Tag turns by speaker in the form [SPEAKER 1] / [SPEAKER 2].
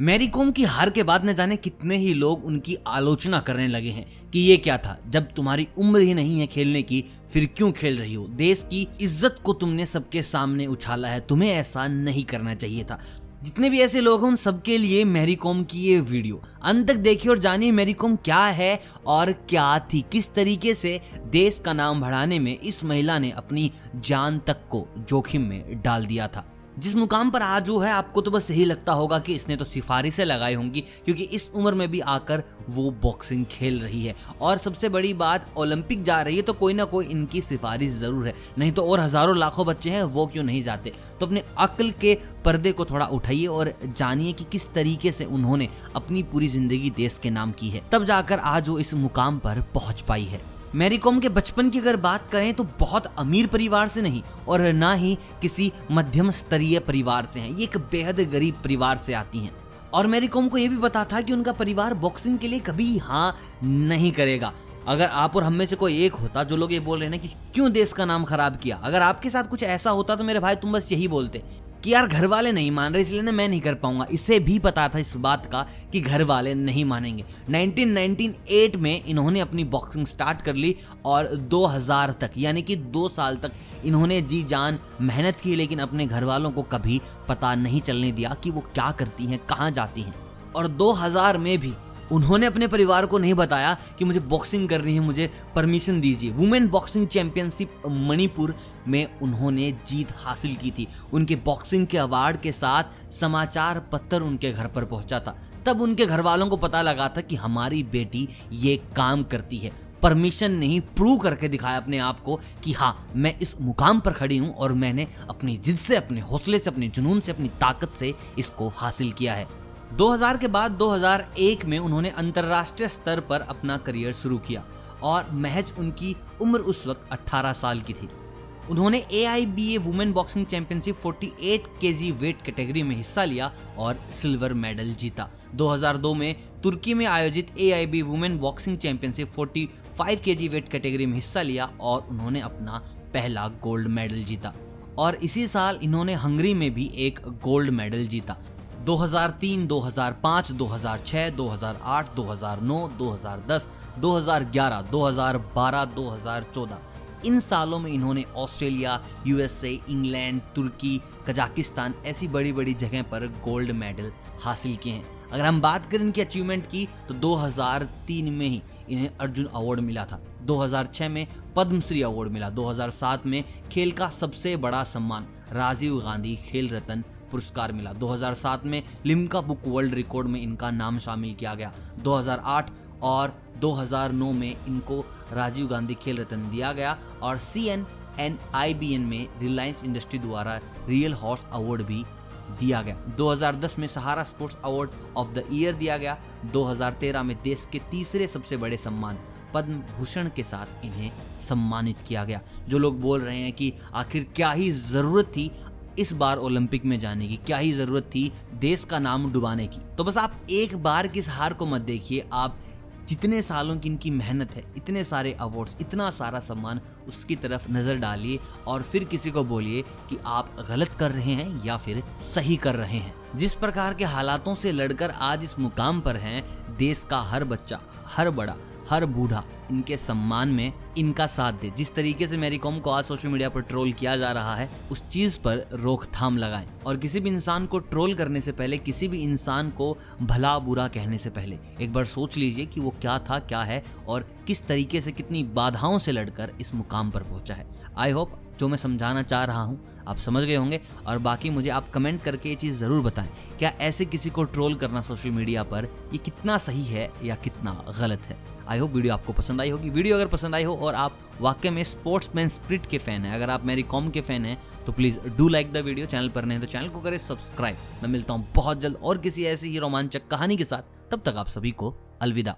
[SPEAKER 1] Mary com की हार के बाद न जाने कितने ही लोग उनकी आलोचना करने लगे हैं कि ये क्या था, जब तुम्हारी उम्र ही नहीं है खेलने की, फिर क्यों खेल रही हो? देश की इज़्ज़त को तुमने सबके सामने उछाला है, तुम्हें ऐसा नहीं करना चाहिए था। जितने भी ऐसे लोग हैं, उन सबके लिए मैरी कॉम की ये वीडियो। अंत तक देखिए और जानिए मैरी कॉम क्या है और क्या थी। किस तरीके से देश का नाम बढ़ाने में इस महिला ने अपनी जान तक को जोखिम में डाल दिया था। जिस मुकाम पर आज वो है, आपको तो बस यही लगता होगा कि इसने तो सिफारिशें लगाई होंगी, क्योंकि इस उम्र में भी आकर वो बॉक्सिंग खेल रही है। और सबसे बड़ी बात ओलंपिक जा रही है तो कोई ना कोई इनकी सिफारिश ज़रूर है। नहीं तो और हज़ारों लाखों बच्चे हैं, वो क्यों नहीं जाते? तो अपने अक्ल के पर्दे को थोड़ा उठाइए और जानिए कि किस तरीके से उन्होंने अपनी पूरी ज़िंदगी देश के नाम की है। तब जाकर आज वो इस मुकाम पर पहुँच पाई है। मैरी कॉम के बचपन की अगर बात करें तो बहुत अमीर परिवार से नहीं और ना ही किसी मध्यम स्तरीय परिवार से हैं। ये एक बेहद गरीब परिवार से आती हैं। और मैरी कॉम को यह भी पता था कि उनका परिवार बॉक्सिंग के लिए कभी हाँ नहीं करेगा। अगर आप और हम में से कोई एक होता, जो लोग ये बोल रहे हैं कि क्यों देश का नाम खराब किया? अगर आपके साथ कुछ ऐसा होता तो मेरे भाई तुम बस यही बोलते। कि यार घर वाले नहीं मान रहे, इसलिए ना मैं नहीं कर पाऊँगा। इसे भी पता था इस बात का कि घर वाले नहीं मानेंगे। 1998 में इन्होंने अपनी बॉक्सिंग स्टार्ट कर ली और 2000 तक, यानी कि दो साल तक इन्होंने जी जान मेहनत की, लेकिन अपने घर वालों को कभी पता नहीं चलने दिया कि वो क्या करती हैं, कहाँ जाती हैं। और 2000 में भी उन्होंने अपने परिवार को नहीं बताया कि मुझे बॉक्सिंग करनी है, मुझे परमिशन दीजिए। वुमेन बॉक्सिंग चैंपियनशिप मणिपुर में उन्होंने जीत हासिल की थी। उनके बॉक्सिंग के अवार्ड के साथ समाचार पत्र उनके घर पर पहुँचा था। तब उनके घर वालों को पता लगा था कि हमारी बेटी ये काम करती है। परमिशन नहीं प्रूव करके दिखाया अपने आप को कि हाँ मैं इस मुकाम पर खड़ी हूँ और मैंने अपनी जिद से, अपने हौसले से, अपने जुनून से, अपनी ताकत से इसको हासिल किया है। 2000 के बाद 2001 में उन्होंने अंतर्राष्ट्रीय स्तर पर अपना करियर शुरू किया और महज उनकी उम्र उस वक्त 18 साल की थी। उन्होंने A I B A women boxing championship 48 KG weight category में हिस्सा लिया और सिल्वर मेडल जीता। 2002 में तुर्की में आयोजित A I B women boxing championship 45 KG weight category में हिस्सा लिया और उन्होंने अपना पहला गोल्ड मेडल जीता। और इसी साल इन्होंने हंगरी में भी एक गोल्ड मेडल जीता। 2003, 2005, 2006, 2008, 2009, 2010, 2011, 2012, 2014 इन सालों में इन्होंने ऑस्ट्रेलिया यूएसए इंग्लैंड तुर्की कजाकिस्तान ऐसी बड़ी बड़ी जगह पर गोल्ड मेडल हासिल किए हैं अगर हम बात करें इनकी अचीवमेंट की तो 2003 में ही इन्हें अर्जुन अवार्ड मिला था 2006 में पद्मश्री अवार्ड मिला 2007 में खेल का सबसे बड़ा सम्मान राजीव गांधी खेल रत्न पुरस्कार मिला। 2007 में लिम्का बुक वर्ल्ड रिकॉर्ड में इनका नाम शामिल किया गया। 2008 और 2009 में इनको राजीव गांधी खेल रत्न दिया गया और C N N I B N में रिलायंस इंडस्ट्री द्वारा रियल हॉर्स अवार्ड भी दिया गया। 2010 में Sahara sports award of the year दिया गया। 2013 में देश के तीसरे सबसे बड़े सम्मान पद्म भूषण के साथ इन्हें सम्मानित किया गया। जो लोग बोल रहे हैं कि आखिर क्या ही ज़रूरत थी इस बार ओलंपिक में जाने की क्या ही ज़रूरत थी देश का नाम डुबाने की। तो बस आप एक बार किस हार को मत देखिए, आप जितने सालों की इनकी मेहनत है, इतने सारे अवार्ड्स इतना सारा सम्मान उसकी तरफ़ नज़र डालिए और फिर किसी को बोलिए कि आप गलत कर रहे हैं या फिर सही कर रहे हैं। जिस प्रकार के हालातों से लड़कर आज इस मुकाम पर हैं, देश का हर बच्चा, हर बड़ा हर बूढ़ा इनके सम्मान में इनका साथ दे। जिस तरीके से मेरी कॉम को आज सोशल मीडिया पर ट्रोल किया जा रहा है, उस चीज़ पर रोकथाम लगाए। और किसी भी इंसान को ट्रोल करने से पहले, किसी भी इंसान को भला बुरा कहने से पहले, एक बार सोच लीजिए कि वो क्या था, क्या है, और किस तरीके से कितनी बाधाओं से लड़कर इस मुकाम पर पहुँचा है। आई होप जो मैं समझाना चाह रहा हूँ, आप समझ गए होंगे। और बाकी मुझे आप कमेंट करके ये चीज़ ज़रूर बताएँ, क्या ऐसे किसी को ट्रोल करना सोशल मीडिया पर, ये कितना सही है या कितना गलत है? आई होप वीडियो आपको पसंद आई होगी। वीडियो अगर पसंद आई हो और आप वाकई में स्पोर्ट्स मैन स्प्रिट के फ़ैन है, अगर आप मेरी कॉम के फ़ैन हैं तो please do like the video channel पर नहीं तो चैनल को करें सब्सक्राइब मैं मिलता हूँ बहुत जल्द और किसी ऐसी ही रोमांचक कहानी के साथ। तब तक आप सभी को अलविदा।